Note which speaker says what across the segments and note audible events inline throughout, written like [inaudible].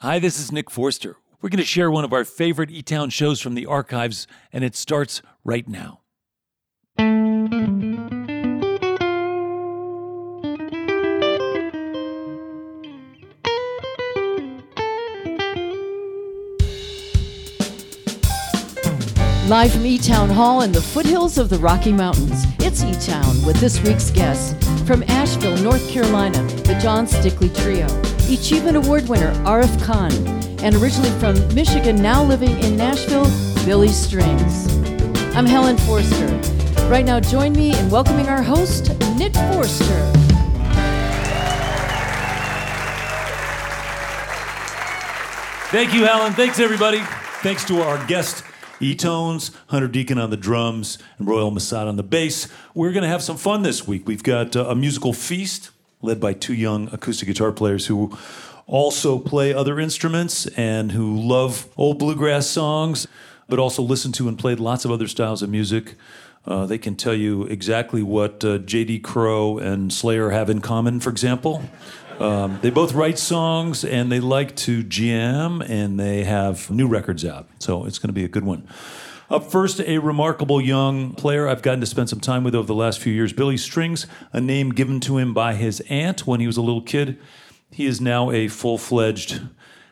Speaker 1: Hi, this is Nick Forster. We're going to share one of our favorite E Town shows from the archives, and it starts right now.
Speaker 2: Live from E Town Hall in the foothills of the Rocky Mountains, it's E Town with this week's guests. From Asheville, North Carolina, the Jon Stickley Trio. Achievement Award winner Arif Khan. And originally from Michigan, now living in Nashville, Billy Strings. I'm Helen Forster. Right now, join me in welcoming our host, Nick Forster.
Speaker 1: Thank you, Helen. Thanks, everybody. Thanks to our guest, E-Tones, Hunter Deacon on the drums, and Royal Masat on the bass. We're going to have some fun this week. We've got uh, a musical feast led by two young acoustic guitar players who also play other instruments and who love old bluegrass songs, but also listen to and played lots of other styles of music. Uh, they can tell you exactly what uh, J.D. Crowe and Slayer have in common, for example. Um, they both write songs and they like to jam and they have new records out. So it's going to be a good one. Up first, a remarkable young player I've gotten to spend some time with over the last few years, Billy Strings, a name given to him by his aunt when he was a little kid. He is now a full fledged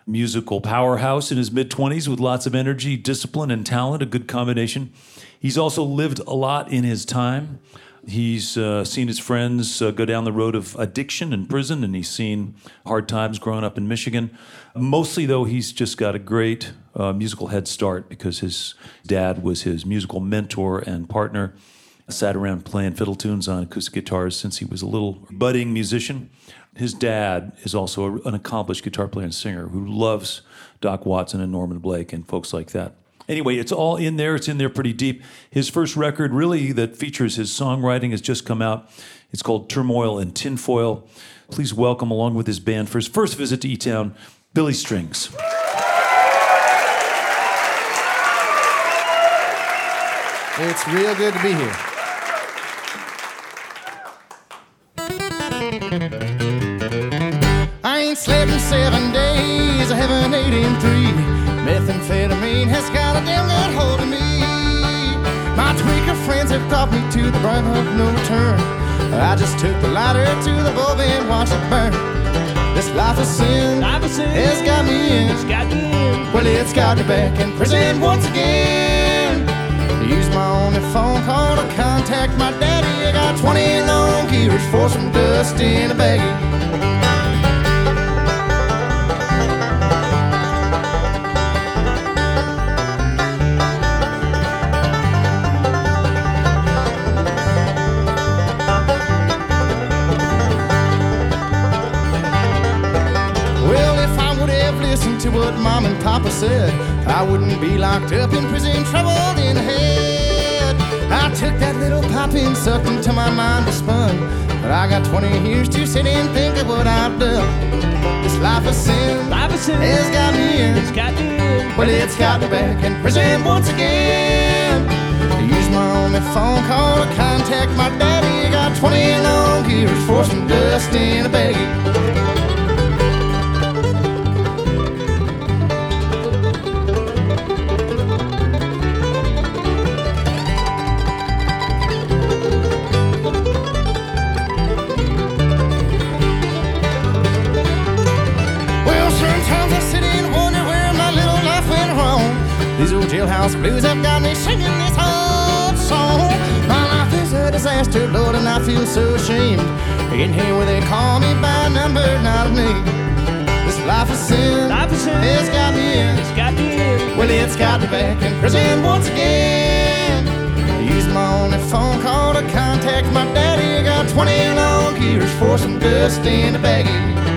Speaker 1: musical powerhouse in his mid 20s with lots of energy, discipline, and talent, a good combination. He's also lived a lot in his time. He's uh, seen his friends uh, go down the road of addiction and prison, and he's seen hard times growing up in Michigan. Mostly, though, he's just got a great uh, musical head start because his dad was his musical mentor and partner. Sat around playing fiddle tunes on acoustic guitars since he was a little budding musician. His dad is also an accomplished guitar player and singer who loves Doc Watson and Norman Blake and folks like that. Anyway, it's all in there. It's in there pretty deep. His first record, really, that features his songwriting, has just come out. It's called Turmoil and Tinfoil. Please welcome, along with his band, for his first visit to E Town, Billy Strings.
Speaker 3: It's real good to be here. I ain't slept in seven days. I haven't ate in three. Methamphetamine has got a damn good hold of me. My tweaker friends have got me to the brink of no return. I just took the lighter to the bulb and watched it burn. This life of sin,
Speaker 4: Life of sin
Speaker 3: has got me in.
Speaker 4: It's got me in.
Speaker 3: Well, it's got me back in prison once again. Use my only phone call to contact my daddy. I got 20 long years for some dust in a baggie. Well, if I would have listened to what mom and papa said, I wouldn't be locked up in prison, troubled in. I took that little pop and sucked into my mind was spun. But I got 20 years to sit and think of what I've done. This life of sin
Speaker 4: Life of sin
Speaker 3: has got me in.
Speaker 4: It's got me in.
Speaker 3: Well, it's got me back in prison once again. I use my only phone call to contact my daddy. Got 20 long years for some dust in a baggie. Some dust in a baggie.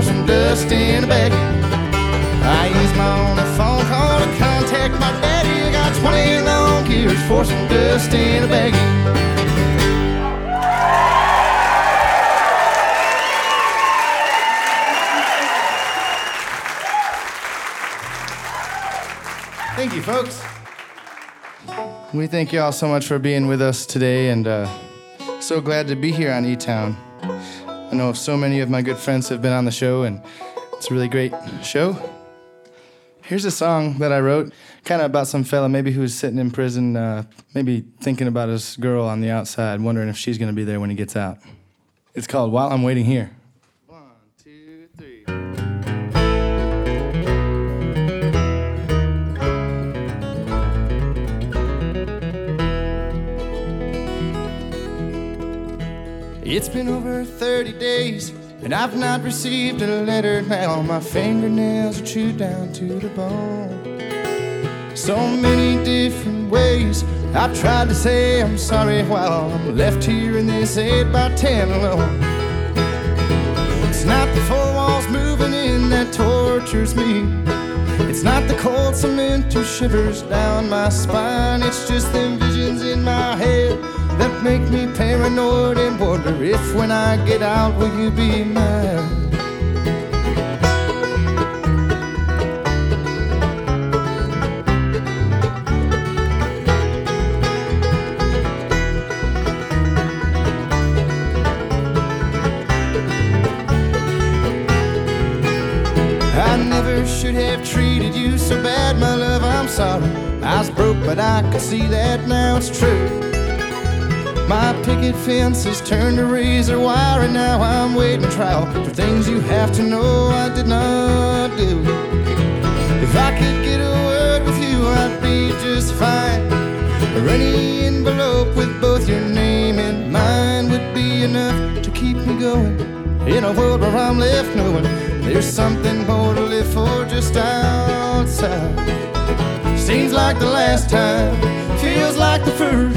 Speaker 3: Years some dust in a baggie. I use my only phone call to contact my daddy. I got 20 pour some dust in a baggie. Thank you, folks. We thank you all so much for being with us today and uh, so glad to be here on E Town. I know so many of my good friends have been on the show, and it's a really great show. Here's a song that I wrote, kind of about some fella maybe who's sitting in prison, uh, maybe thinking about his girl on the outside, wondering if she's going to be there when he gets out. It's called While I'm Waiting Here. It's been over 30 days, and I've not received a letter now. My fingernails are chewed down to the bone. So many different ways I've tried to say I'm sorry while I'm left here in this 8 by 10 alone. It's not the four walls moving in that tortures me. It's not the cold cement who shivers down my spine. It's just them visions in my head that make me paranoid and wonder if when I get out, will you be mine? Was broke, but I can see that now it's true. My picket fence has turned to razor wire, and now I'm waiting trial for things you have to know I did not do. If I could get a word with you, I'd be just fine. Or any envelope with both your name and mine would be enough to keep me going. In a world where I'm left knowing there's something more to live for just outside. Seems like the last time, feels like the first.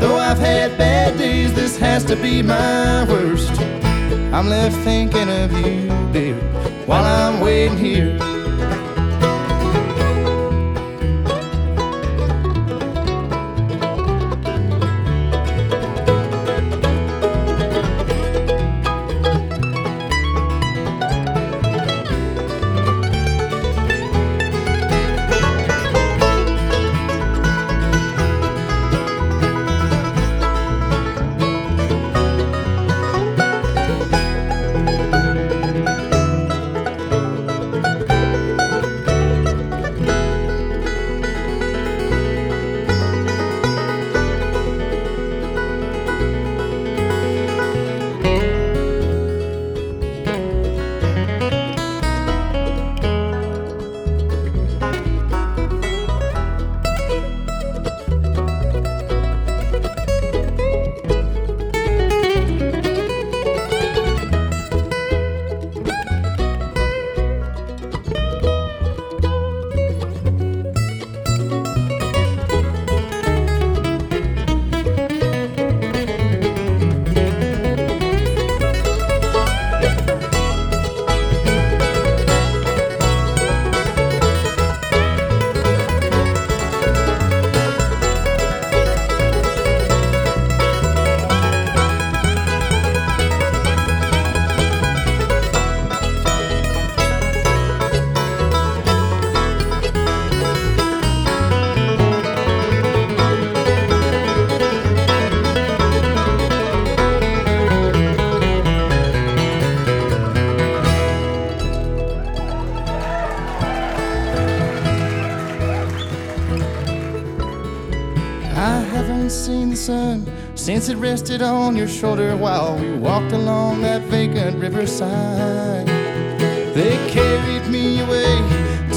Speaker 3: Though I've had bad days, this has to be my worst. I'm left thinking of you, dear, while I'm waiting here. I haven't seen the sun since it rested on your shoulder while we walked along that vacant riverside. They carried me away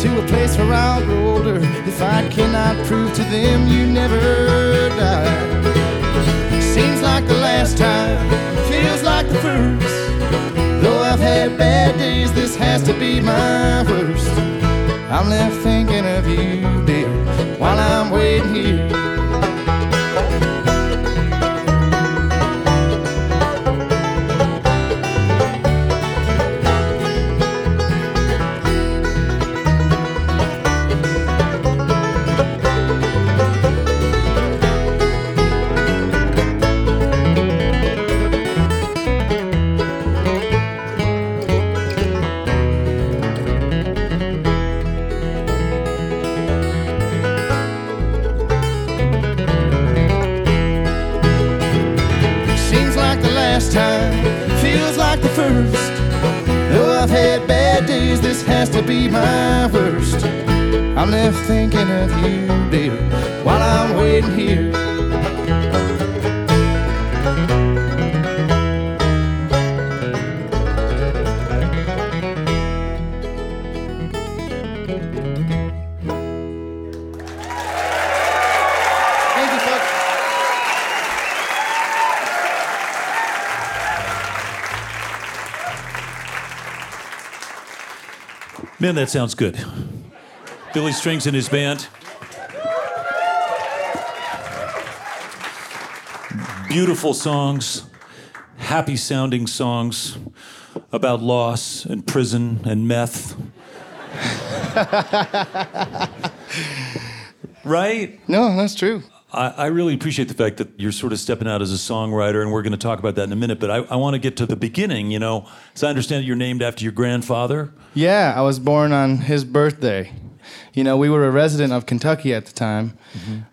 Speaker 3: to a place where I'll grow older if I cannot prove to them you never died. Seems like the last time, feels like the first. Though I've had bad days, this has to be my worst. I'm left thinking of you, dear, while I'm waiting here. Left thinking of you, dear, while I'm waiting here.
Speaker 1: Man, that sounds good. Billy Strings and his band. Beautiful songs, happy sounding songs about loss and prison and meth. [laughs] right?
Speaker 3: No, that's true.
Speaker 1: I, I really appreciate the fact that you're sort of stepping out as a songwriter, and we're going to talk about that in a minute. But I, I want to get to the beginning. You know, so I understand you're named after your grandfather.
Speaker 3: Yeah, I was born on his birthday. You know, we were a resident of Kentucky at the time.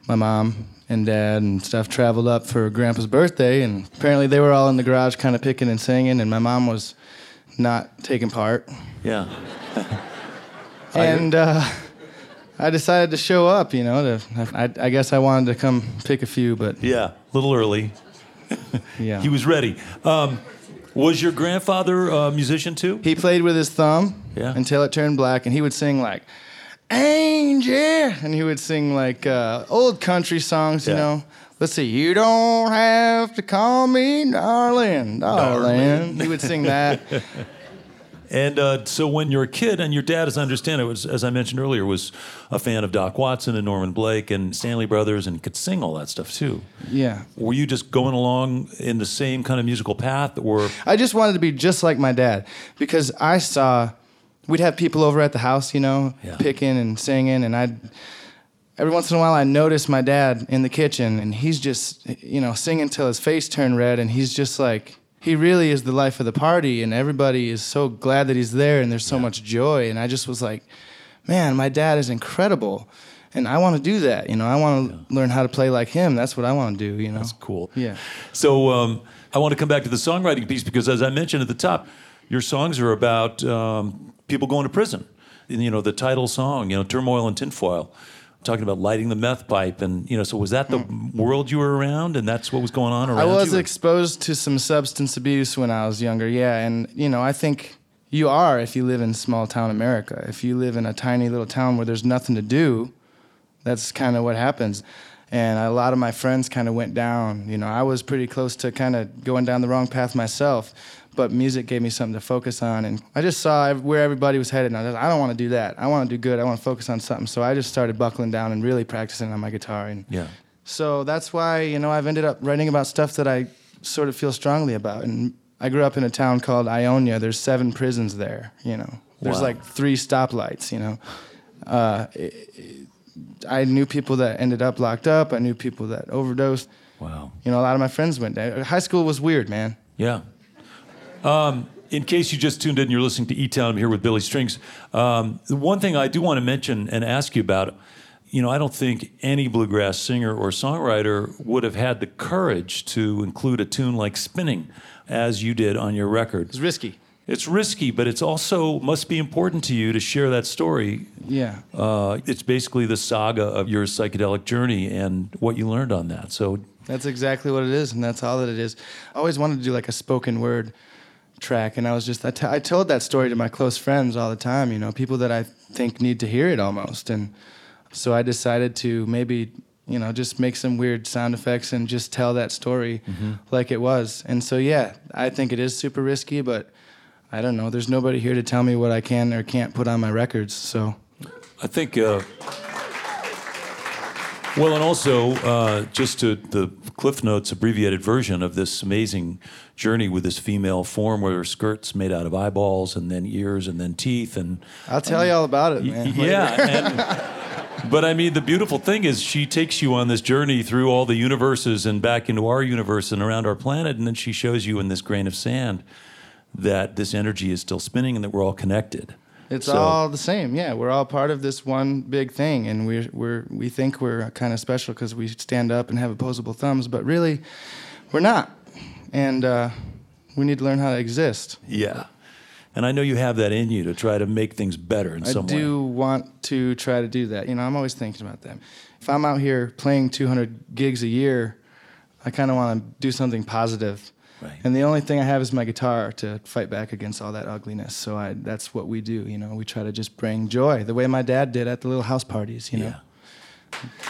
Speaker 3: My mom and dad and stuff traveled up for Grandpa's birthday, and apparently they were all in the garage kind of picking and singing, and my mom was not taking part.
Speaker 1: Yeah. [laughs]
Speaker 3: And uh, I decided to show up, you know. To, I, I guess I wanted to come pick a few, but
Speaker 1: Yeah, a little early. [laughs]
Speaker 3: yeah.
Speaker 1: He was ready. Um, was your grandfather a musician too?
Speaker 3: He played with his thumb
Speaker 1: Yeah.
Speaker 3: until it turned black, and he would sing like "Angel," and he would sing like uh, old country songs. You
Speaker 1: Yeah.
Speaker 3: know, let's see, you don't have to call me darling, darling.
Speaker 1: Darling.
Speaker 3: He would sing that. [laughs]
Speaker 1: And uh, so when you're a kid, and your dad, as I understand it, was as I mentioned earlier, was a fan of Doc Watson and Norman Blake and Stanley Brothers, and could sing all that stuff too.
Speaker 3: yeah,
Speaker 1: Were you just going along in the same kind of musical path, or
Speaker 3: I just wanted to be just like my dad because I saw we'd have people over at the house, you know,
Speaker 1: Yeah.
Speaker 3: picking and singing, and I'd every once in a while I noticed my dad in the kitchen, and he's just you know singing till his face turned red, and he's just like he really is the life of the party, and everybody is so glad that he's there, and there's so much joy, and I just was like, man, my dad is incredible. And I want to do that, you know. I want to learn how to play like him. That's what I want to do, you know.
Speaker 1: That's cool.
Speaker 3: Yeah.
Speaker 1: So um, I want to come back to the songwriting piece because, as I mentioned at the top, your songs are about um, people going to prison. You know, the title song, you know, "Turmoil and Tinfoil," talking about lighting the meth pipe, and you know, so was that the world you were around, and that's what was going on around
Speaker 3: Hmm. I was
Speaker 1: you?
Speaker 3: exposed to some substance abuse when I was younger, yeah. And, you know, I think you are if you live in small town America. If you live in a tiny little town where there's nothing to do, that's kind of what happens. And a lot of my friends kind of went down. You know, I was pretty close to kind of going down the wrong path myself, but music gave me something to focus on. And I just saw where everybody was headed. And I was I don't want to do that. I want to do good. I want to focus on something. So I just started buckling down and really practicing on my guitar. And
Speaker 1: yeah.
Speaker 3: so that's why, you know, I've ended up writing about stuff that I sort of feel strongly about. And I grew up in a town called Ionia. There's seven prisons there, you know. There's
Speaker 1: Wow.
Speaker 3: like three stoplights, you know. Uh, it- it- I knew people that ended up locked up. I knew people that overdosed.
Speaker 1: Wow.
Speaker 3: You know, a lot of my friends went there. High school was weird, man.
Speaker 1: Yeah. Um, in case you just tuned in, and you're listening to E Town. I'm here with Billy Strings. Um, the one thing I do want to mention and ask you about, you know, I don't think any bluegrass singer or songwriter would have had the courage to include a tune like Spinning as you did on your record.
Speaker 3: It's risky.
Speaker 1: It's risky, but it's also must be important to you to share that story.
Speaker 3: Yeah.
Speaker 1: Uh, it's basically the saga of your psychedelic journey and what you learned on that. So,
Speaker 3: That's exactly what it is, and that's all that it is. I always wanted to do like a spoken word track, and I was just I, t- I told that story to my close friends all the time. You know, people that I think need to hear it almost, and so I decided to maybe you know just make some weird sound effects and just tell that story like it was. And so yeah, I think it is super risky, but I don't know. There's nobody here to tell me what I can or can't put on my records, so.
Speaker 1: I think. Uh, well, and also uh, just to the Cliff Notes abbreviated version of this amazing journey with this female form, where her skirts made out of eyeballs and then ears and then teeth and
Speaker 3: I'll tell you all about it, man. later.
Speaker 1: yeah. And, [laughs] but I mean, the beautiful thing is she takes you on this journey through all the universes and back into our universe and around our planet, and then she shows you in this grain of sand that this energy is still spinning and that we're all connected.
Speaker 3: It's
Speaker 1: So-
Speaker 3: all the same. Yeah, we're all part of this one big thing, and we're we're we think we're kind of special because we stand up and have opposable thumbs, but really, we're not. And uh, we need to learn how to exist.
Speaker 1: Yeah. And I know you have that in you to try to make things better in
Speaker 3: I
Speaker 1: some way.
Speaker 3: I do want to try to do that. You know, I'm always thinking about that. If I'm out here playing 200 gigs a year, I kind of want to do something positive.
Speaker 1: Right.
Speaker 3: And the only thing I have is my guitar to fight back against all that ugliness. So I, that's what we do. You know, we try to just bring joy, the way my dad did at the little house parties. You know.
Speaker 1: Yeah.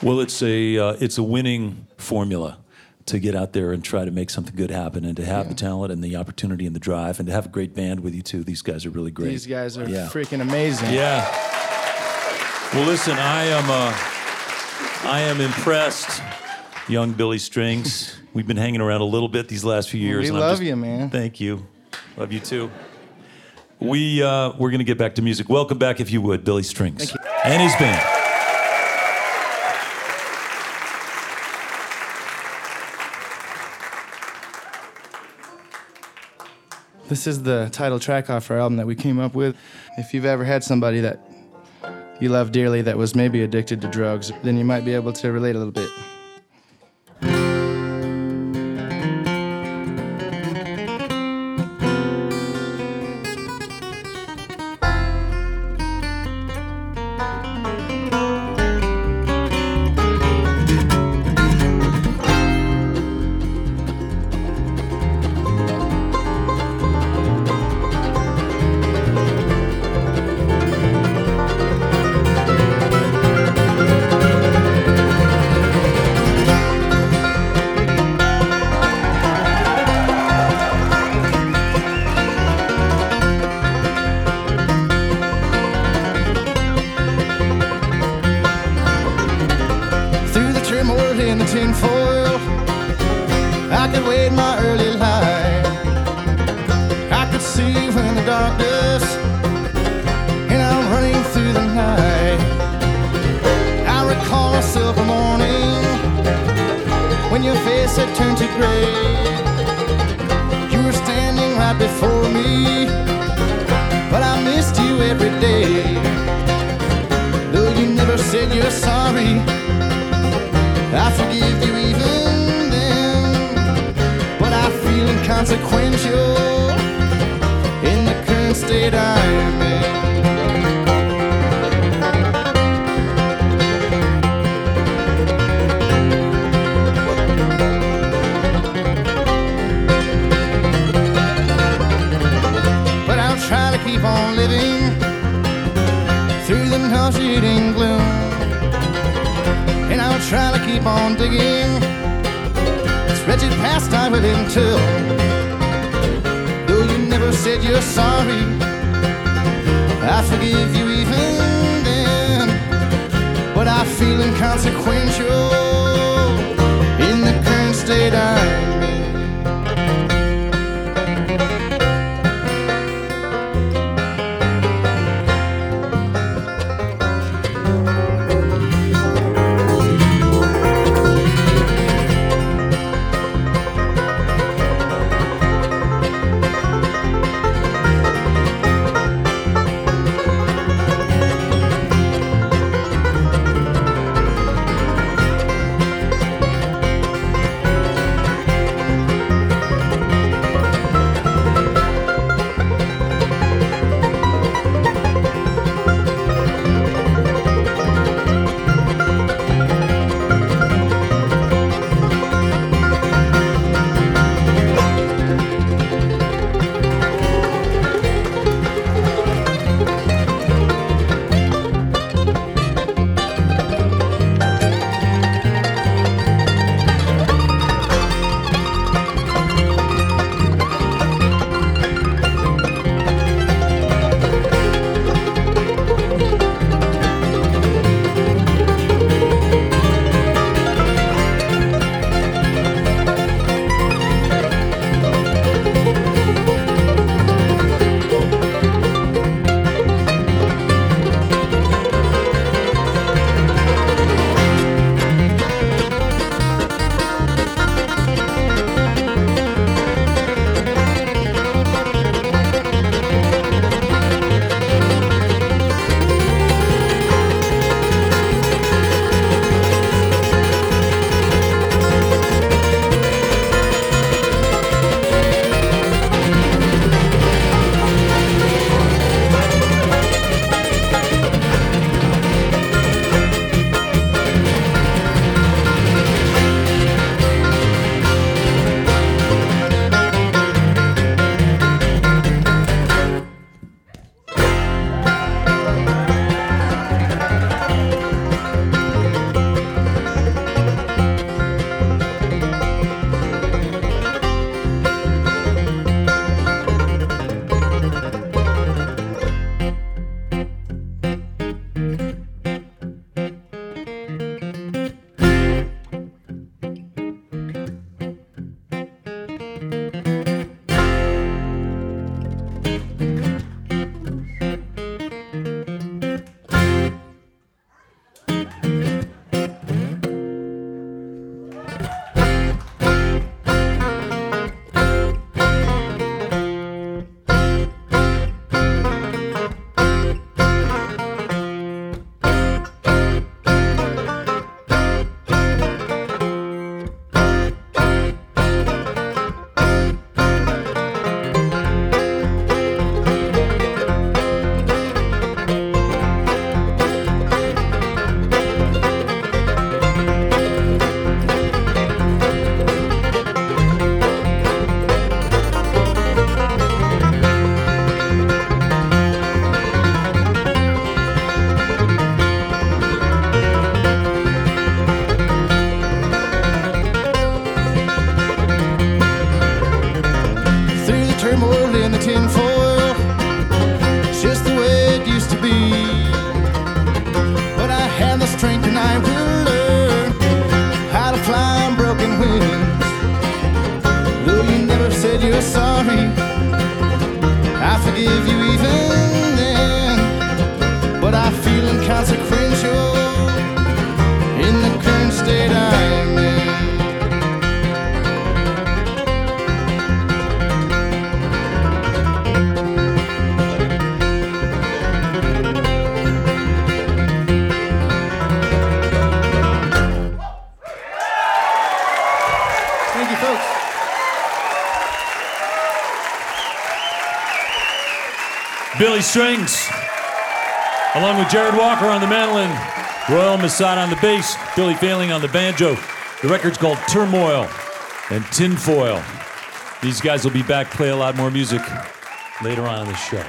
Speaker 1: Well, it's a uh, it's a winning formula to get out there and try to make something good happen, and to have the talent and the opportunity and the drive, and to have a great band with you too. These guys are really great.
Speaker 3: These guys are
Speaker 1: Yeah.
Speaker 3: freaking amazing.
Speaker 1: Yeah. Well, listen, I am uh, I am impressed, young Billy Strings. We've been hanging around a little bit these last few years.
Speaker 3: We love
Speaker 1: just-
Speaker 3: you, man.
Speaker 1: Thank you. Love you too. We uh, we're gonna get back to music. Welcome back, if you would, Billy Strings and his band.
Speaker 3: This is the title track off our album that we came up with. If you've ever had somebody that you love dearly that was maybe addicted to drugs, then you might be able to relate a little bit. But I feel inconsequential in the current state I'm be. But I have the strength and I will learn how to fly on broken wings. Though you never said you're sorry, I forgive you even then. But I feel inconsequential
Speaker 1: Billy Strings, along with Jarrod Walker on the mandolin, Royal Masat on the bass, Billy Failing on the banjo. The record's called Turmoil and Tinfoil. These guys will be back, play a lot more music later on in the show.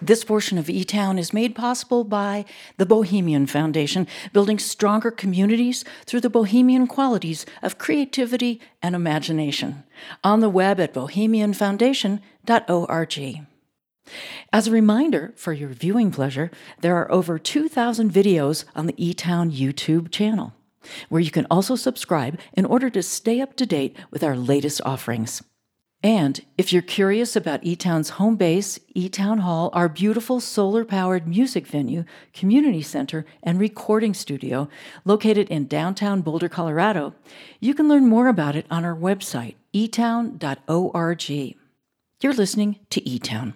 Speaker 5: This portion of E Town is made possible by the Bohemian Foundation, building stronger communities through the bohemian qualities of creativity and imagination. On the web at bohemianfoundation.org. As a reminder, for your viewing pleasure, there are over 2,000 videos on the E Town YouTube channel, where you can also subscribe in order to stay up to date with our latest offerings. And if you're curious about eTown's home base, eTown Hall, our beautiful solar powered music venue, community center, and recording studio located in downtown Boulder, Colorado, you can learn more about it on our website, etown.org. You're listening to eTown.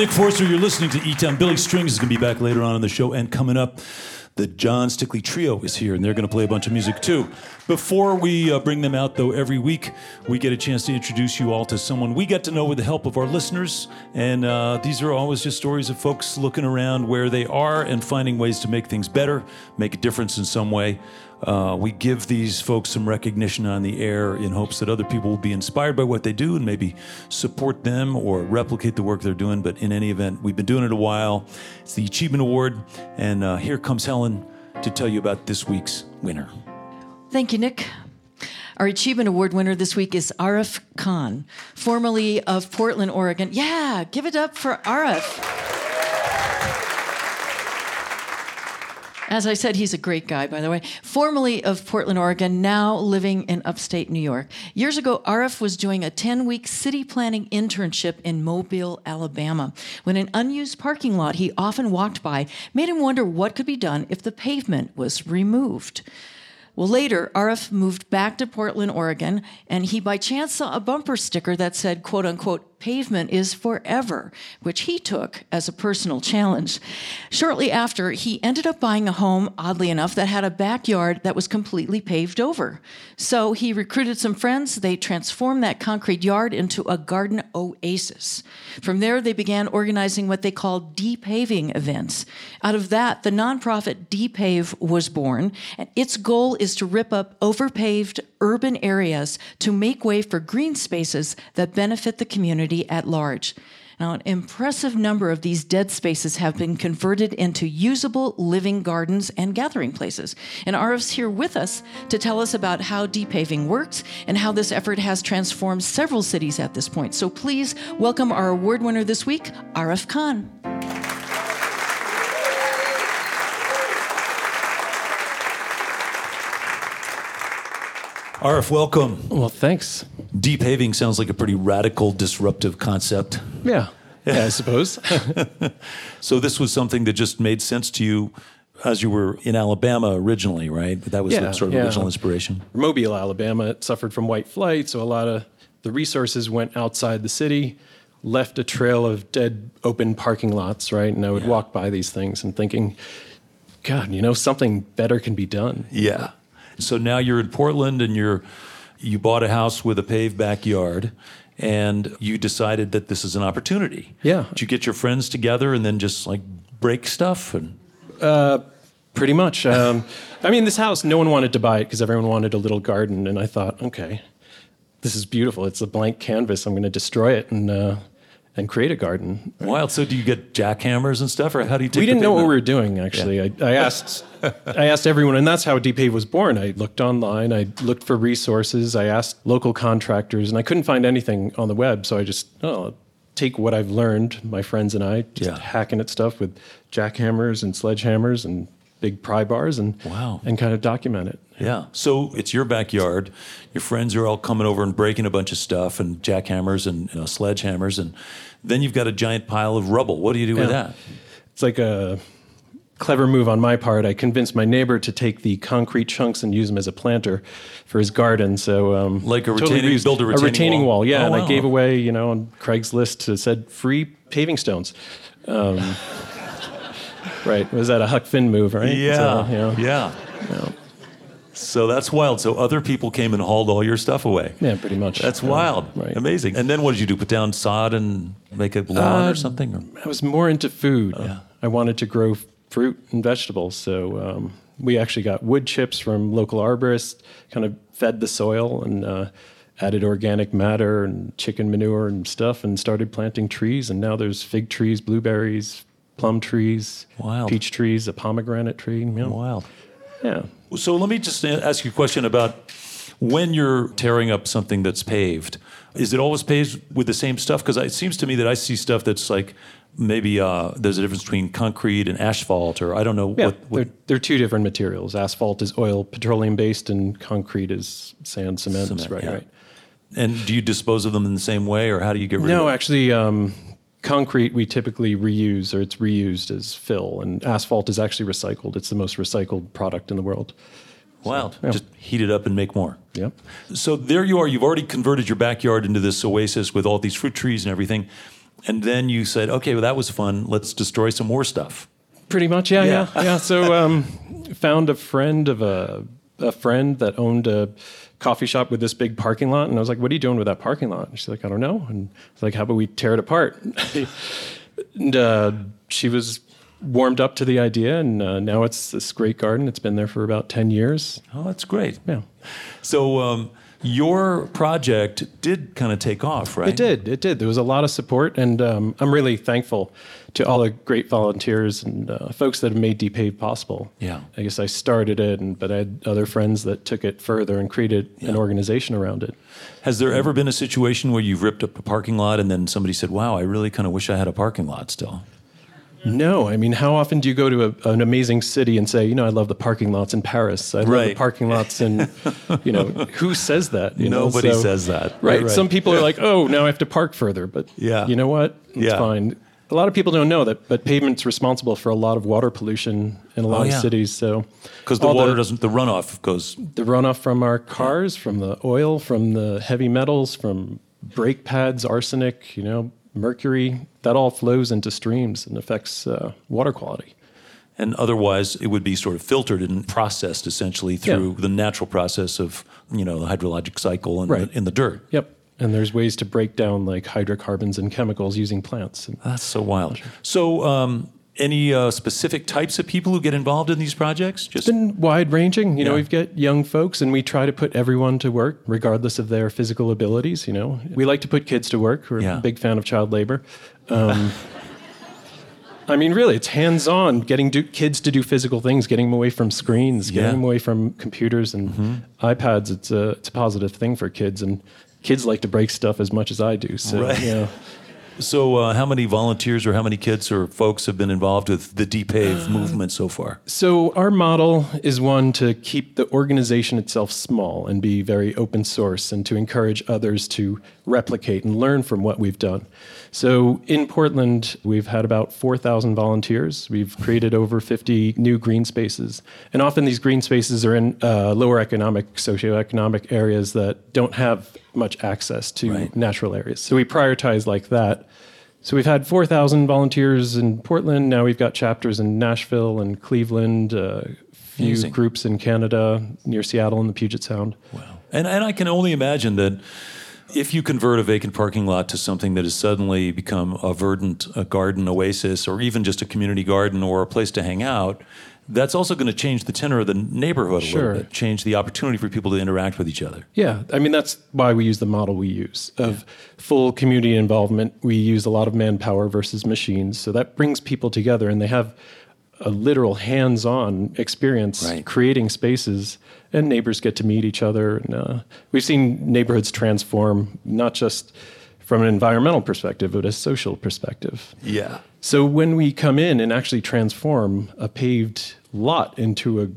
Speaker 1: Nick Forster. You're listening to E Town. Billy Strings is going to be back later on in the show. And coming up, the Jon Stickley Trio is here, and they're going to play a bunch of music too. Before we uh, bring them out, though, every week we get a chance to introduce you all to someone we get to know with the help of our listeners. And uh, these are always just stories of folks looking around where they are and finding ways to make things better, make a difference in some way. Uh, we give these folks some recognition on the air in hopes that other people will be inspired by what they do and maybe support them or replicate the work they're doing. But in any event, we've been doing it a while. It's the Achievement Award, and uh, here comes Helen to tell you about this week's winner.
Speaker 5: Thank you, Nick. Our Achievement Award winner this week is Arif Khan, formerly of Portland, Oregon. Yeah, give it up for Arif. As I said, he's a great guy, by the way. Formerly of Portland, Oregon, now living in upstate New York. Years ago, Arif was doing a 10 week city planning internship in Mobile, Alabama, when an unused parking lot he often walked by made him wonder what could be done if the pavement was removed. Well, later, Arif moved back to Portland, Oregon, and he by chance saw a bumper sticker that said, quote unquote, pavement is forever, which he took as a personal challenge. Shortly after, he ended up buying a home, oddly enough, that had a backyard that was completely paved over. So he recruited some friends. They transformed that concrete yard into a garden oasis. From there, they began organizing what they called depaving events. Out of that, the nonprofit Depave was born, and its goal is to rip up overpaved urban areas to make way for green spaces that benefit the community at large. Now, an impressive number of these dead spaces have been converted into usable living gardens and gathering places. And Arif's here with us to tell us about how depaving works and how this effort has transformed several cities at this point. So please welcome our award winner this week, Arif Khan.
Speaker 1: Arif, welcome.
Speaker 6: Well, thanks.
Speaker 1: Depaving sounds like a pretty radical, disruptive concept.
Speaker 6: Yeah. Yeah, I suppose. [laughs]
Speaker 1: So this was something that just made sense to you as you were in Alabama originally, right? That was the sort of
Speaker 6: yeah.
Speaker 1: original inspiration.
Speaker 6: Mobile, Alabama, it suffered from white flight, so a lot of the resources went outside the city, left a trail of dead open parking lots, right? And I would
Speaker 1: Yeah.
Speaker 6: walk by these things and thinking, God, you know, something better can be done.
Speaker 1: Yeah. So now you're in Portland and you're you bought a house with a paved backyard and you decided that this is an opportunity.
Speaker 6: Yeah.
Speaker 1: Did you get your friends together and then just like break stuff and
Speaker 6: Pretty much. Um, I mean, this house, no one wanted to buy it because everyone wanted a little garden. And I thought, okay, this is beautiful. It's a blank canvas. I'm going to destroy it and, uh, and create a garden.
Speaker 1: wild. So do you get jackhammers and stuff or how do you take
Speaker 6: we didn't know what we were doing actually I, I asked i asked everyone and that's how Depave was born i looked online i looked for resources i asked local contractors and i couldn't find anything on the web so i just oh take what i've learned my friends and i just
Speaker 1: Yeah.
Speaker 6: hacking at stuff with jackhammers and sledgehammers and big pry bars and
Speaker 1: Wow.
Speaker 6: and kind of document it
Speaker 1: Yeah. So it's your backyard. Your friends are all coming over and breaking a bunch of stuff and jackhammers and you know, sledgehammers. And then you've got a giant pile of rubble. What do you do with that?
Speaker 6: It's like a clever move on my part. I convinced my neighbor to take the concrete chunks and use them as a planter for his garden. So, um,
Speaker 1: Like a retaining-
Speaker 6: reused-
Speaker 1: build a retaining wall?
Speaker 6: Yeah,
Speaker 1: Oh,
Speaker 6: and
Speaker 1: wow.
Speaker 6: I gave away, you know, on Craigslist it said free paving stones. Um, right? Was that a Huck Finn move? Right? So, you know,
Speaker 1: yeah. So that's wild. So other people came and hauled all your stuff away.
Speaker 6: yeah, pretty much.
Speaker 1: That's wild.
Speaker 6: right.
Speaker 1: Amazing. And then what did you do? Put down sod and make a lawn
Speaker 6: Uh,
Speaker 1: or something? Or?
Speaker 6: I was more into food.
Speaker 1: Oh, yeah.
Speaker 6: I wanted to grow fruit and vegetables. So um, we actually got wood chips from local arborists, kind of fed the soil and uh, added organic matter and chicken manure and stuff and started planting trees. And now there's fig trees, blueberries, plum trees,
Speaker 1: Wild.
Speaker 6: peach trees, a pomegranate tree. you know.
Speaker 1: Wild.
Speaker 6: Yeah.
Speaker 1: So let me just ask you a question about when you're tearing up something that's paved. Is it always paved with the same stuff? Because it seems to me that I see stuff that's like maybe uh, there's a difference between concrete and asphalt, or I don't know
Speaker 6: Yeah,
Speaker 1: what. what
Speaker 6: they're, they're two different materials. Asphalt is oil, petroleum based, and concrete is sand, cement.
Speaker 1: Cement,
Speaker 6: right,
Speaker 1: yeah.
Speaker 6: right.
Speaker 1: and do you dispose of them in the same way, or how do you get rid
Speaker 6: No,
Speaker 1: of it?
Speaker 6: actually, um, concrete we typically reuse or it's reused as fill, and asphalt is actually recycled. It's the most recycled product in the world.
Speaker 1: Wild.
Speaker 6: yeah.
Speaker 1: Just heat it up and make more.
Speaker 6: Yep.
Speaker 1: So there you are. You've already converted your backyard into this oasis with all these fruit trees and everything. And then you said, okay, well, that was fun. Let's destroy some more stuff.
Speaker 6: Pretty much, yeah,
Speaker 1: Yeah.
Speaker 6: yeah, yeah. So, um, found a friend of a a friend that owned a coffee shop with this big parking lot, and I was like, "What are you doing with that parking lot?" And she's like, "I don't know." And I was like, "How about we tear it apart?" [laughs] and uh, she was warmed up to the idea, and uh, now it's this great garden. It's been there for about ten years.
Speaker 1: Oh, that's great.
Speaker 6: Yeah.
Speaker 1: So um, your project did kind of take off, right?
Speaker 6: It did. It did. There was a lot of support, and um, I'm really thankful to all the great volunteers and uh, folks that have made Depave possible.
Speaker 1: Yeah.
Speaker 6: I guess I started it, and but I had other friends that took it further and created an organization around it.
Speaker 1: Has there ever been a situation where you've ripped up a parking lot and then somebody said, "Wow, I really kind of wish I had a parking lot still"?
Speaker 6: No, I mean, how often do you go to a, an amazing city and say, you know, I love the parking lots in Paris. I love
Speaker 1: Right.
Speaker 6: the parking lots in, [laughs] you know, who says that? You know?
Speaker 1: Nobody
Speaker 6: So-
Speaker 1: says that.
Speaker 6: Right.
Speaker 1: Right.
Speaker 6: Some people are like, oh, now I have to park further. But
Speaker 1: Yeah.
Speaker 6: you know what? It's
Speaker 1: Yeah.
Speaker 6: fine. A lot of people don't know that, but pavement's responsible for a lot of water pollution in a oh, lot
Speaker 1: Oh,
Speaker 6: of cities. So
Speaker 1: Because the water doesn't, the runoff goes.
Speaker 6: the runoff from our cars, from the oil, from the heavy metals, from brake pads, arsenic, you know, mercury, that all flows into streams and affects uh, water quality.
Speaker 1: And otherwise, it would be sort of filtered and processed essentially through
Speaker 6: Yeah.
Speaker 1: the natural process of, you know, the hydrologic cycle in,
Speaker 6: Right.
Speaker 1: the, in the dirt.
Speaker 6: Yep. And there's ways to break down like hydrocarbons and chemicals using plants. And
Speaker 1: That's so wild. So, um, any uh, specific types of people who get involved in these projects? Just
Speaker 6: It's been wide ranging. You know, we've got young folks and we try to put everyone to work regardless of their physical abilities. You know, we like to put kids to work. We're
Speaker 1: Yeah.
Speaker 6: a big fan of child labor. Um, [laughs] I mean, really, it's hands on getting do, kids to do physical things, getting them away from screens, getting
Speaker 1: Yeah.
Speaker 6: them away from computers and iPads. It's a, it's a positive thing for kids. And kids like to break stuff as much as I do. So,
Speaker 1: Right.
Speaker 6: you [laughs] know.
Speaker 1: So, uh, how many volunteers or how many kids or folks have been involved with the Depave
Speaker 6: Uh,
Speaker 1: movement so far?
Speaker 6: So our model is one to keep the organization itself small and be very open source and to encourage others to replicate and learn from what we've done. So in Portland, we've had about 4,000 volunteers. We've created over 50 new green spaces. And often these green spaces are in uh, lower economic, socioeconomic areas that don't have much access to
Speaker 1: Right.
Speaker 6: natural areas. So we prioritize like that. So we've had 4,000 volunteers in Portland. Now we've got chapters in Nashville and Cleveland, a few
Speaker 1: Amazing.
Speaker 6: groups in Canada, near Seattle and the Puget Sound. Wow.
Speaker 1: And, and I can only imagine that if you convert a vacant parking lot to something that has suddenly become a verdant a garden oasis or even just a community garden or a place to hang out, that's also going to change the tenor of the neighborhood a
Speaker 6: Sure.
Speaker 1: little bit, change the opportunity for people to interact with each other.
Speaker 6: Yeah, I mean, that's why we use the model we use of full community involvement. We use a lot of manpower versus machines. So that brings people together and they have a literal hands on experience
Speaker 1: Right.
Speaker 6: creating spaces, and neighbors get to meet each other. And, uh, we've seen neighborhoods transform, not just from an environmental perspective, but a social perspective.
Speaker 1: Yeah.
Speaker 6: So when we come in and actually transform a paved lot into a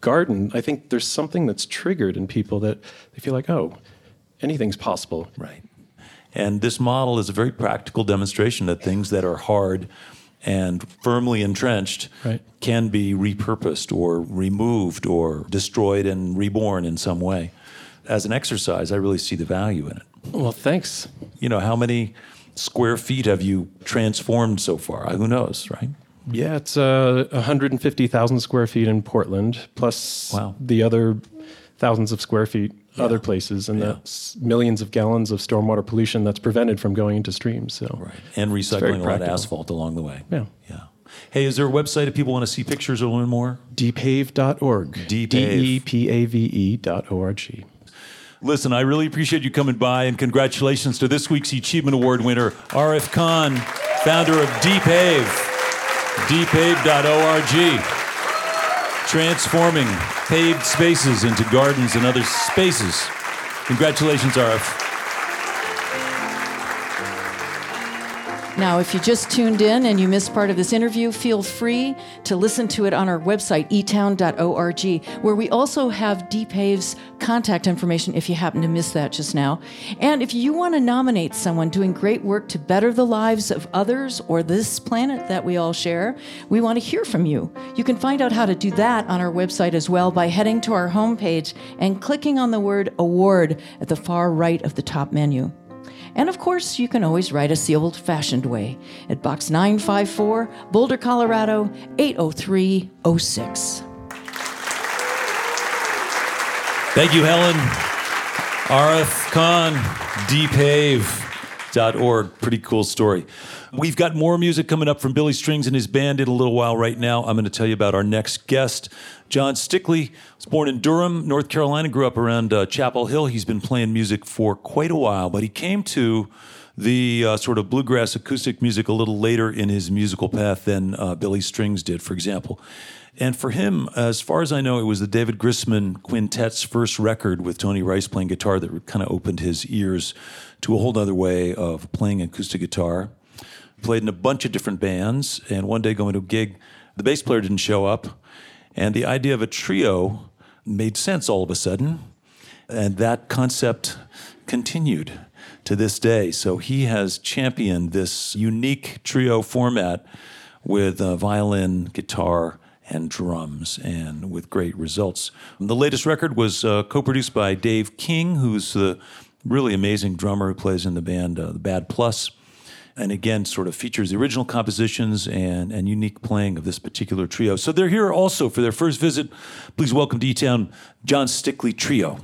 Speaker 6: garden, I think there's something that's triggered in people that they feel like, oh, anything's possible.
Speaker 1: Right. And this model is a very practical demonstration that things that are hard and firmly entrenched
Speaker 6: Right.
Speaker 1: can be repurposed or removed or destroyed and reborn in some way. As an exercise, I really see the value in it.
Speaker 6: Well, thanks.
Speaker 1: You know, how many square feet have you transformed so far? Who knows, right?
Speaker 6: Yeah, it's uh, 150,000 square feet in Portland, plus
Speaker 1: Wow.
Speaker 6: the other thousands of square feet other places, and
Speaker 1: Yeah.
Speaker 6: that's millions of gallons of stormwater pollution that's prevented from going into streams. So,
Speaker 1: Right. And recycling a lot of asphalt along the way.
Speaker 6: Yeah.
Speaker 1: Yeah. Hey, is there a website if people want to see pictures or learn more? depave.org.
Speaker 6: Depave. D-E-P-A-V-E dot O-R-G.
Speaker 1: Listen, I really appreciate you coming by, and congratulations to this week's Achievement Award winner, Arif Khan, founder of Depave, depave.org, transforming paved spaces into gardens and other spaces. Congratulations, Arif
Speaker 2: Now, if you just tuned in and you missed part of this interview, feel free to listen to it on our website, etown.org, where we also have Depave's contact information if you happen to miss that just now. And if you want to nominate someone doing great work to better the lives of others or this planet that we all share, we want to hear from you. You can find out how to do that on our website as well by heading to our homepage and clicking on the word award at the far right of the top menu. And of course, you can always write us the old fashioned way at Box 954, Boulder, Colorado 80306.
Speaker 1: Thank you, Helen. Arif Khan, depave.org. Pretty cool story. We've got more music coming up from Billy Strings and his band in a little while right now. I'm going to tell you about our next guest. Jon Stickley was born in Durham, North Carolina, grew up around uh, Chapel Hill. He's been playing music for quite a while, but he came to the uh, sort of bluegrass acoustic music a little later in his musical path than uh, Billy Strings did, for example. And for him, as far as I know, it was the David Grisman Quintet's first record with Tony Rice playing guitar that kind of opened his ears to a whole other way of playing acoustic guitar. Played in a bunch of different bands, and one day going to a gig, the bass player didn't show up, and the idea of a trio made sense all of a sudden, and that concept continued to this day. So he has championed this unique trio format with uh, violin, guitar, and drums, and with great results. The latest record was uh, co produced by Dave King, who's the really amazing drummer who plays in the band uh, the Bad Plus, and again sort of features the original compositions and and unique playing of this particular trio. So they're here also for their first visit. Please welcome E Town Jon Stickley Trio.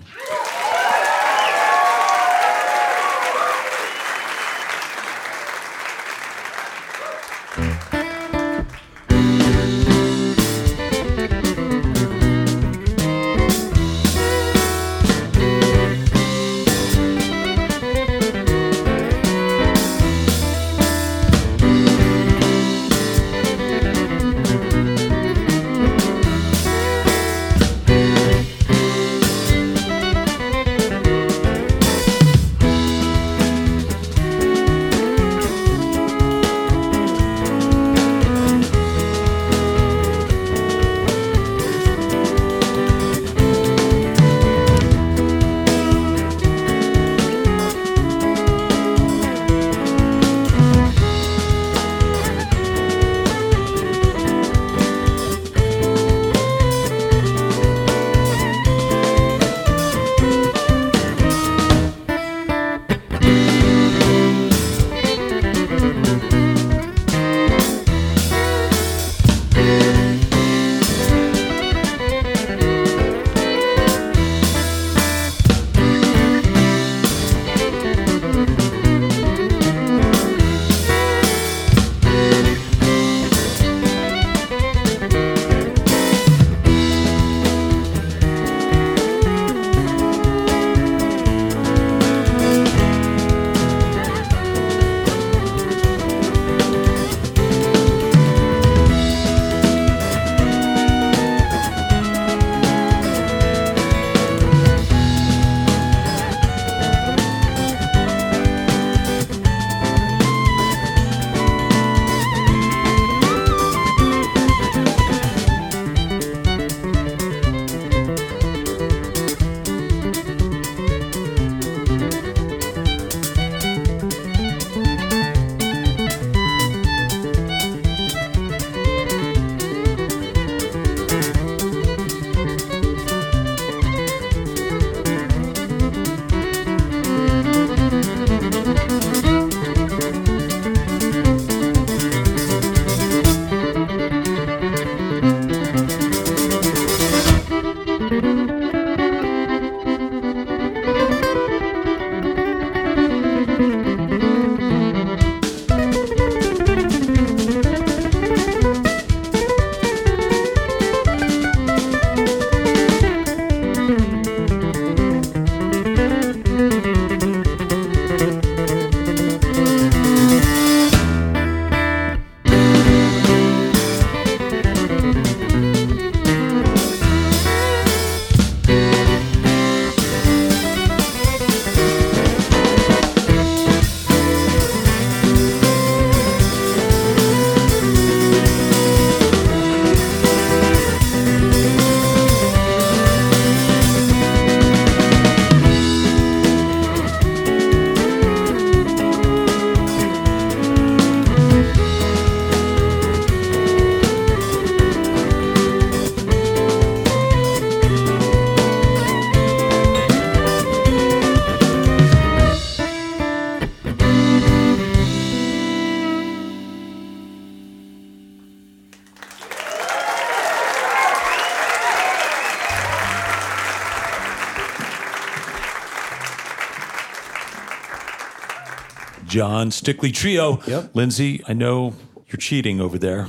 Speaker 1: Jon Stickley Trio.
Speaker 7: Yep.
Speaker 1: Lindsay, I know you're cheating over there.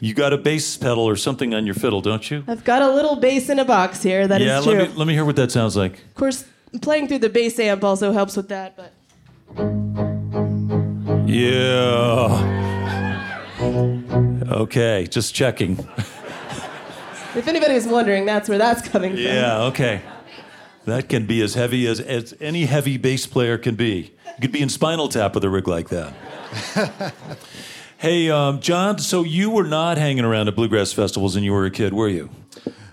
Speaker 1: You got a bass pedal or something on your fiddle, don't you?
Speaker 4: I've got a little bass in a box here. That is
Speaker 1: yeah,
Speaker 4: true.
Speaker 1: let me let me hear what that sounds like.
Speaker 4: Of course, playing through the bass amp also helps with that. But
Speaker 1: Yeah. Okay, just checking. [laughs]
Speaker 4: if anybody was wondering, that's where that's coming from.
Speaker 1: Yeah, okay. That can be as heavy as, as any heavy bass player can be. You could be in Spinal Tap with a rig like that. [laughs] hey, um, Jon, so you were not hanging around at bluegrass festivals when you were a kid, were you?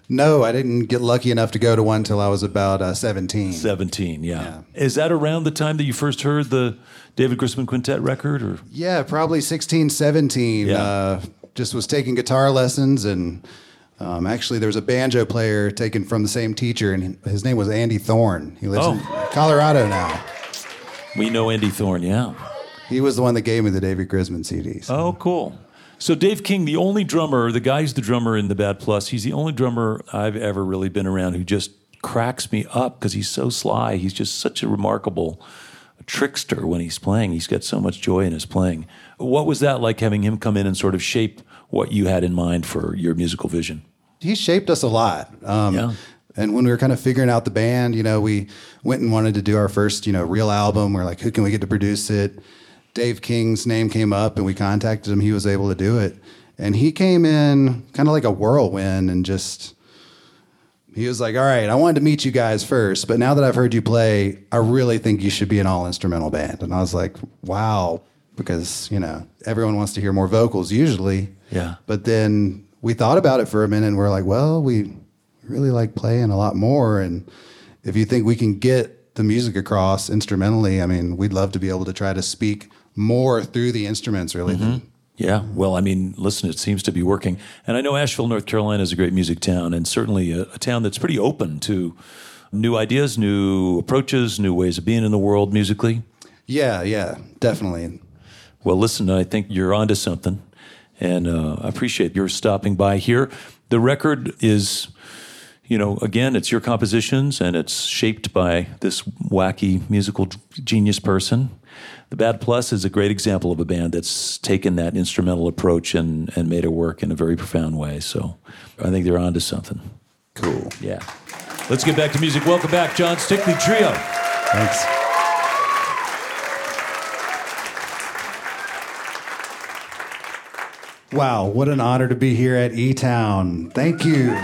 Speaker 7: No, I didn't get lucky enough to go to one until I was about uh, 17.
Speaker 1: 17, yeah. Is that around the time that you first heard the David Grisman Quintet record? or
Speaker 7: Yeah, probably 16, 17.
Speaker 1: Yeah.
Speaker 7: Uh, just was taking guitar lessons and Um, actually, there was a banjo player taken from the same teacher, and his name was Andy Thorn. He lives in
Speaker 1: Oh.
Speaker 7: Colorado now.
Speaker 1: We know Andy Thorn, yeah.
Speaker 7: He was the one that gave me the David Grisman CDs.
Speaker 1: Oh, cool. So Dave King, the only drummer, the guy's the drummer in the Bad Plus. He's the only drummer I've ever really been around who just cracks me up because he's so sly. He's just such a remarkable trickster when he's playing. He's got so much joy in his playing. What was that like having him come in and sort of shape what you had in mind for your musical vision?
Speaker 7: he shaped us a lot. Um,
Speaker 1: Yeah.
Speaker 7: And when we were kind of figuring out the band, you know, we went and wanted to do our first, you know, real album. We're like, who can we get to produce it? Dave King's name came up, and we contacted him. He was able to do it, and he came in kind of like a whirlwind, and just he was like, "All right, I wanted to meet you guys first, but now that I've heard you play, I really think you should be an all instrumental band." And I was like, "Wow," because you know everyone wants to hear more vocals usually.
Speaker 1: Yeah.
Speaker 7: But then we thought about it for a minute and we're like, well, we really like playing a lot more. And if you think we can get the music across instrumentally, I mean, we'd love to be able to try to speak more through the instruments, really. than-
Speaker 1: Yeah, well, I mean, listen, it seems to be working. And I know Asheville, North Carolina is a great music town and certainly a, a town that's pretty open to new ideas, new approaches, new ways of being in the world musically.
Speaker 7: Yeah, yeah, definitely.
Speaker 1: Well, listen, I think you're onto something, and uh, I appreciate your stopping by here. The record is, you know, again, it's your compositions, and it's shaped by this wacky musical genius person. The Bad Plus is a great example of a band that's taken that instrumental approach and, and made it work in a very profound way. So I think they're onto something.
Speaker 7: Cool.
Speaker 1: Yeah. Let's get back to music. Welcome back, Jon Stickley Trio.
Speaker 7: Thanks. Wow, what an honor to be here at E Town. Thank you.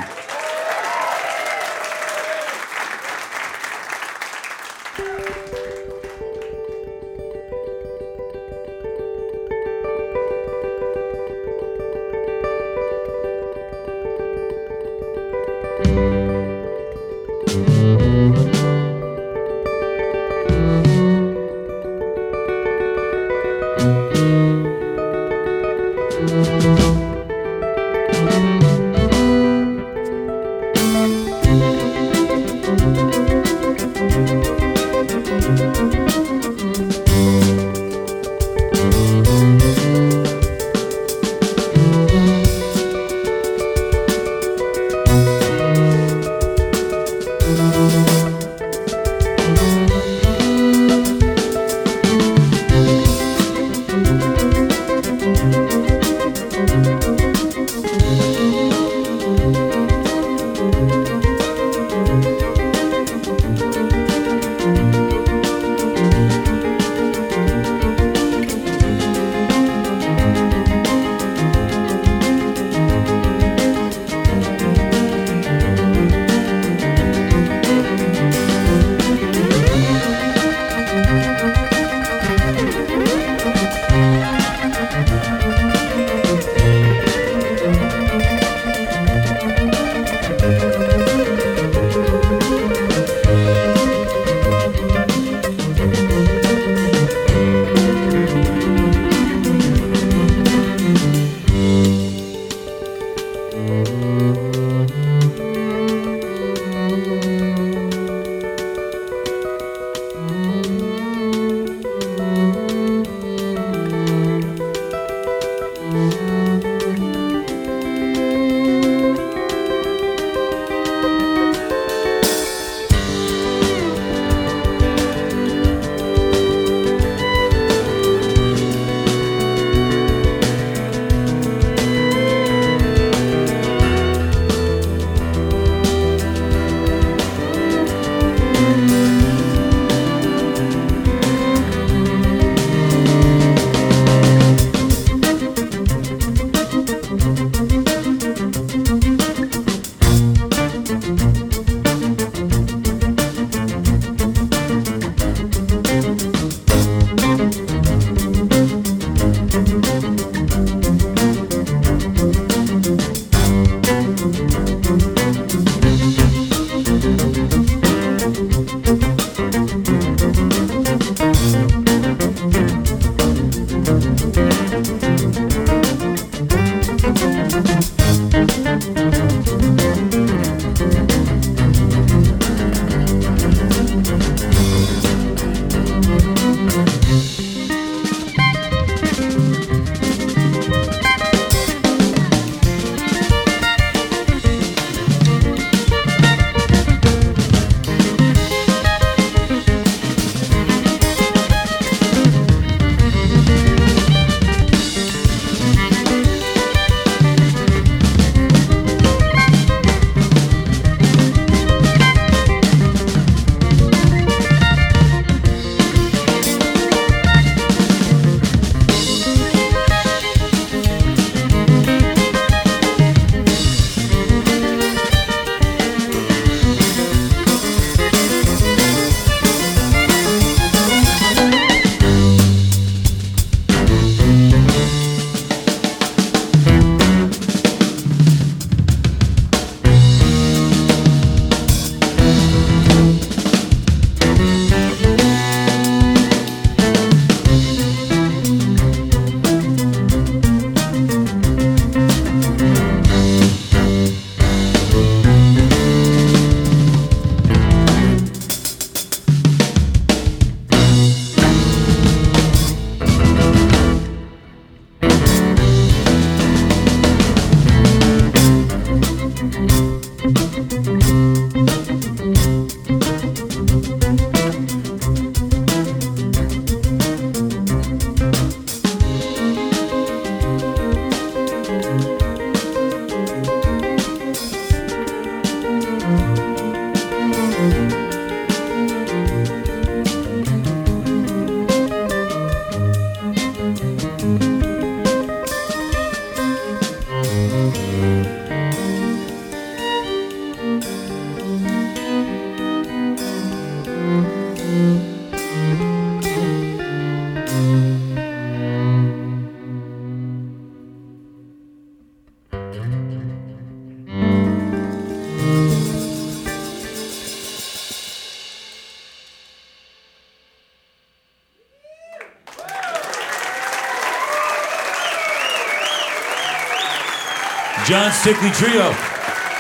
Speaker 1: Jon Stickley Trio.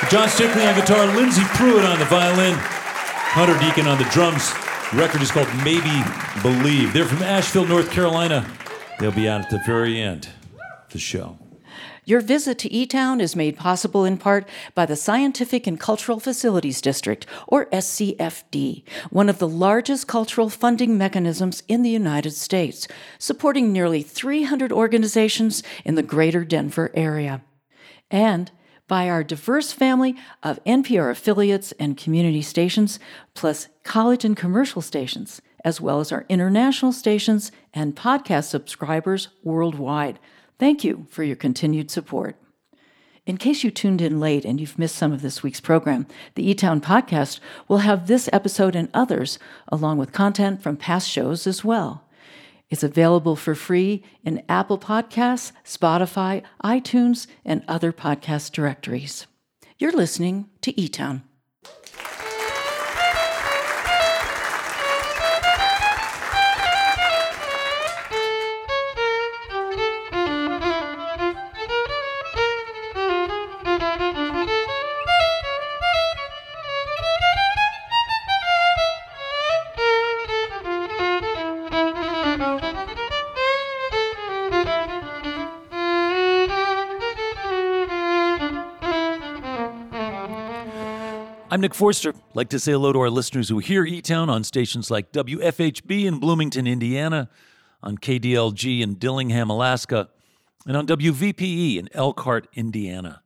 Speaker 1: Jon Stickley on guitar, Lindsay Pruitt on the violin, Hunter Deacon on the drums. The record is called Maybe Believe. They're from Asheville, North Carolina. They'll be out at the very end of the show.
Speaker 5: Your visit to E Town is made possible in part by the Scientific and Cultural Facilities District, or SCFD, one of the largest cultural funding mechanisms in the United States, supporting nearly 300 organizations in the greater Denver area. And by our diverse family of NPR affiliates and community stations, plus college and commercial stations, as well as our international stations and podcast subscribers worldwide. Thank you for your continued support. In case you tuned in late and you've missed some of this week's program, the eTown podcast will have this episode and others, along with content from past shows as well. It's available for free in Apple Podcasts, Spotify, iTunes, and other podcast directories. You're listening to eTown.
Speaker 1: I'm Nick Forster. I'd like to say hello to our listeners who hear E Town on stations like WFHB in Bloomington, Indiana, on KDLG in Dillingham, Alaska, and on WVPE in Elkhart, Indiana.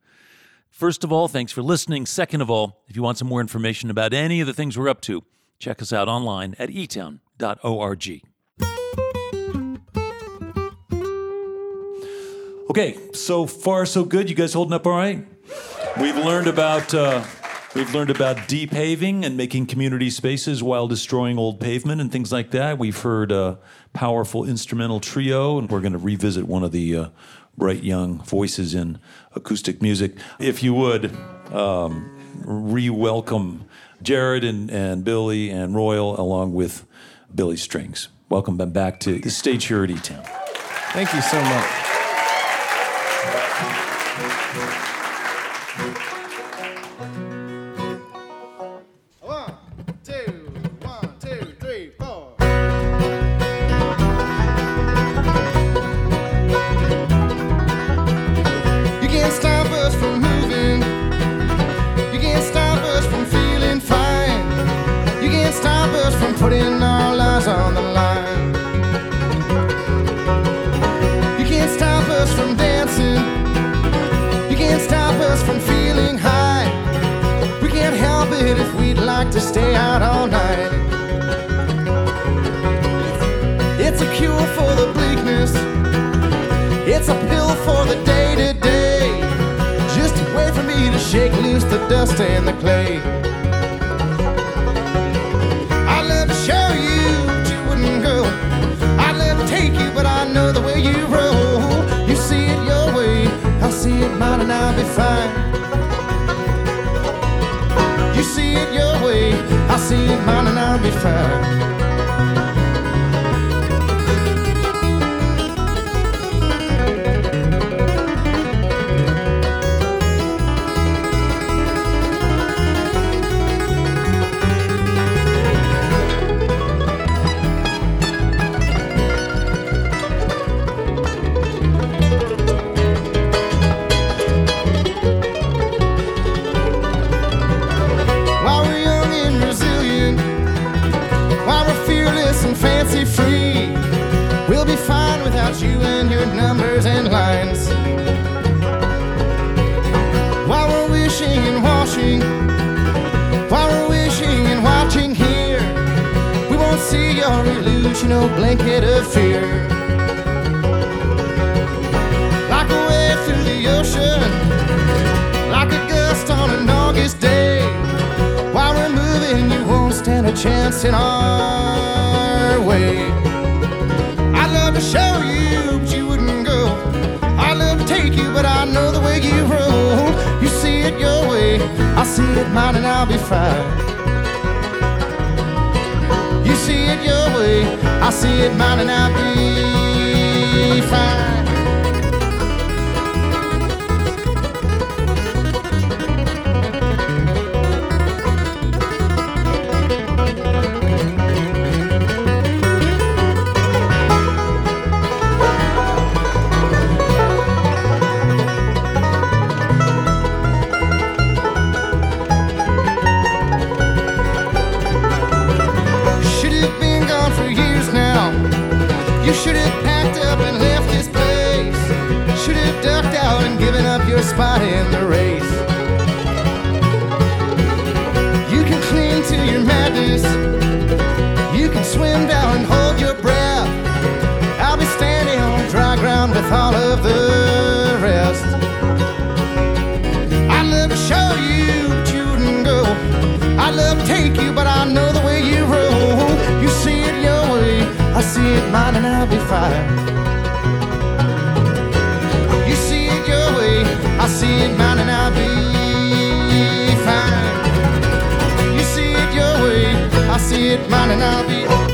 Speaker 1: First of all, thanks for listening. Second of all, if you want some more information about any of the things we're up to, check us out online at etown.org. Okay, so far so good. You guys holding up all right? We've learned about uh, we've learned about de-paving and making community spaces while destroying old pavement and things like that. We've heard a powerful instrumental trio, and we're going to revisit one of the uh, bright young voices in acoustic music. If you would um, re-welcome Jarrod and, and Billy and Royal along with Billy Strings. Welcome them back to the stage here at E-Town.
Speaker 3: Thank you so much. The rest. I'd love to show you, but you wouldn't go. I'd love to take you, but I know the way you roll. You see it your way, I see it mine, and I'll be fine. You see it your way, I see it mine, and I'll be fine. You see it your way, I see it mine, and I'll be.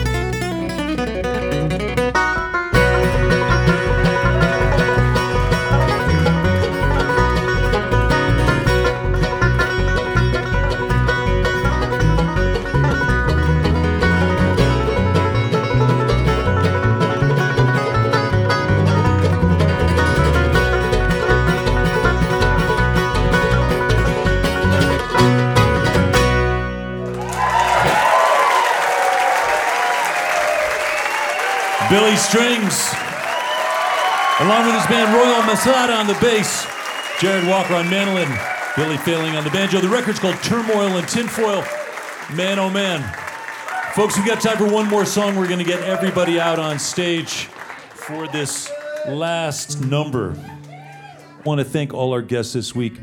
Speaker 1: Billy Strings, along with his band Royal Masat on the bass, Jarrod Walker on mandolin, Billy Failing on the banjo. The record's called Turmoil and Tinfoil. Man, oh man. Folks, we've got time for one more song. We're going to get everybody out on stage for this last number. I want to thank all our guests this week.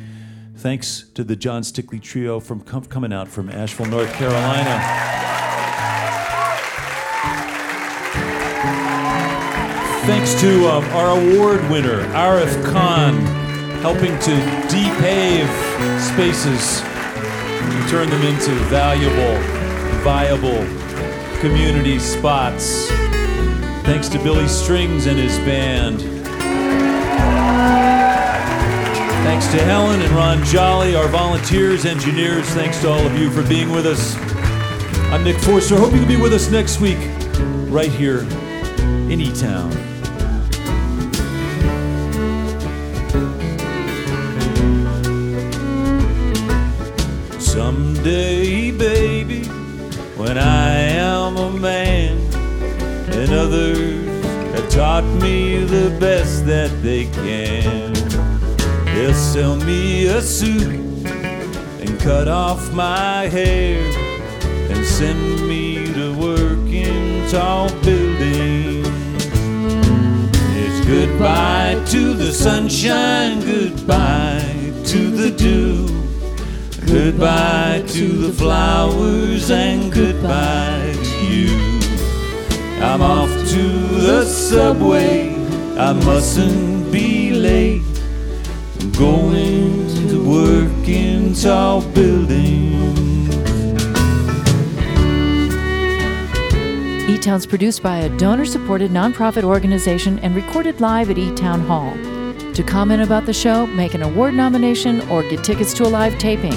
Speaker 1: Thanks to the Jon Stickley Trio from com- coming out from Asheville, North Carolina. Thanks to um, our award winner, Arif Khan, helping to depave spaces and turn them into valuable, viable community spots. Thanks to Billy Strings and his band. Thanks to Helen and Ron Jolly, our volunteers, engineers. Thanks to all of you for being with us. I'm Nick Forster. Hope you can be with us next week, right here in E Town. Someday, baby, when I am a man, and others have taught me the best that they can, they'll sell me a suit and cut off my hair and send me to work in tall buildings. It's goodbye to the sunshine, goodbye to the dew. Goodbye to the flowers and goodbye to you. I'm off to the subway. I mustn't be late. I'm going to work in tall buildings.
Speaker 5: E Town's produced by a donor supported nonprofit organization and recorded live at E Town Hall. To comment about the show, make an award nomination, or get tickets to a live taping,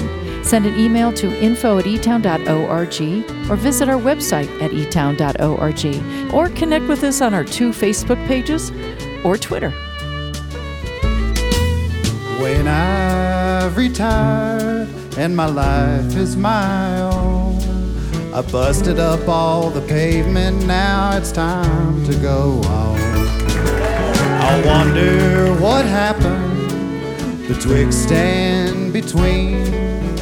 Speaker 5: send an email to info at etown.org or visit our website at etown.org or connect with us on our two Facebook pages or Twitter.
Speaker 7: When I've retired and my life is my own, I busted up all the pavement, now it's time to go home. I wonder what happened betwixt and between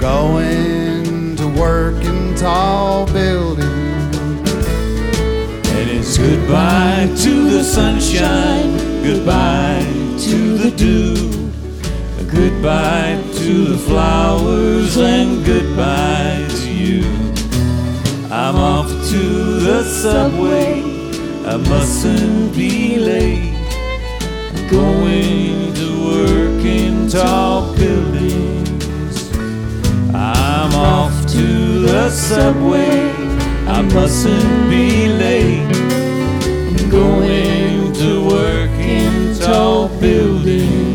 Speaker 7: going to work in tall buildings.
Speaker 1: And it's goodbye to the sunshine, goodbye to the dew, goodbye to the flowers, and goodbye to you. I'm off to the subway, I mustn't be late. Going to work in tall buildings. I'm off to the subway. I mustn't be late. Going to work in tall buildings.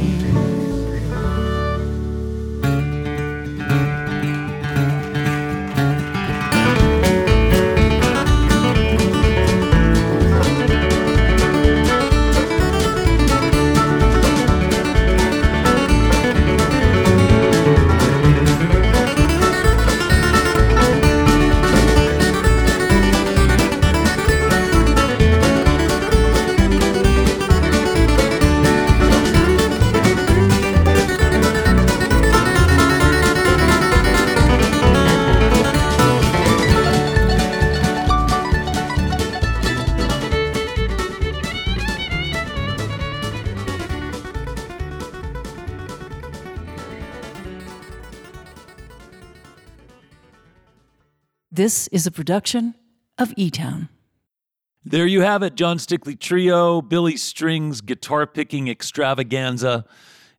Speaker 5: This is a production of E Town.
Speaker 1: There you have it, Jon Stickley Trio, Billy Strings guitar picking extravaganza.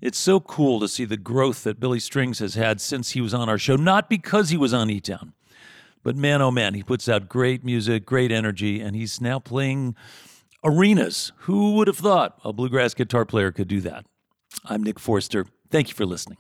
Speaker 1: It's so cool to see the growth that Billy Strings has had since he was on our show, not because he was on E Town, but man, oh man, he puts out great music, great energy, and he's now playing arenas. Who would have thought a bluegrass guitar player could do that? I'm Nick Forster. Thank you for listening.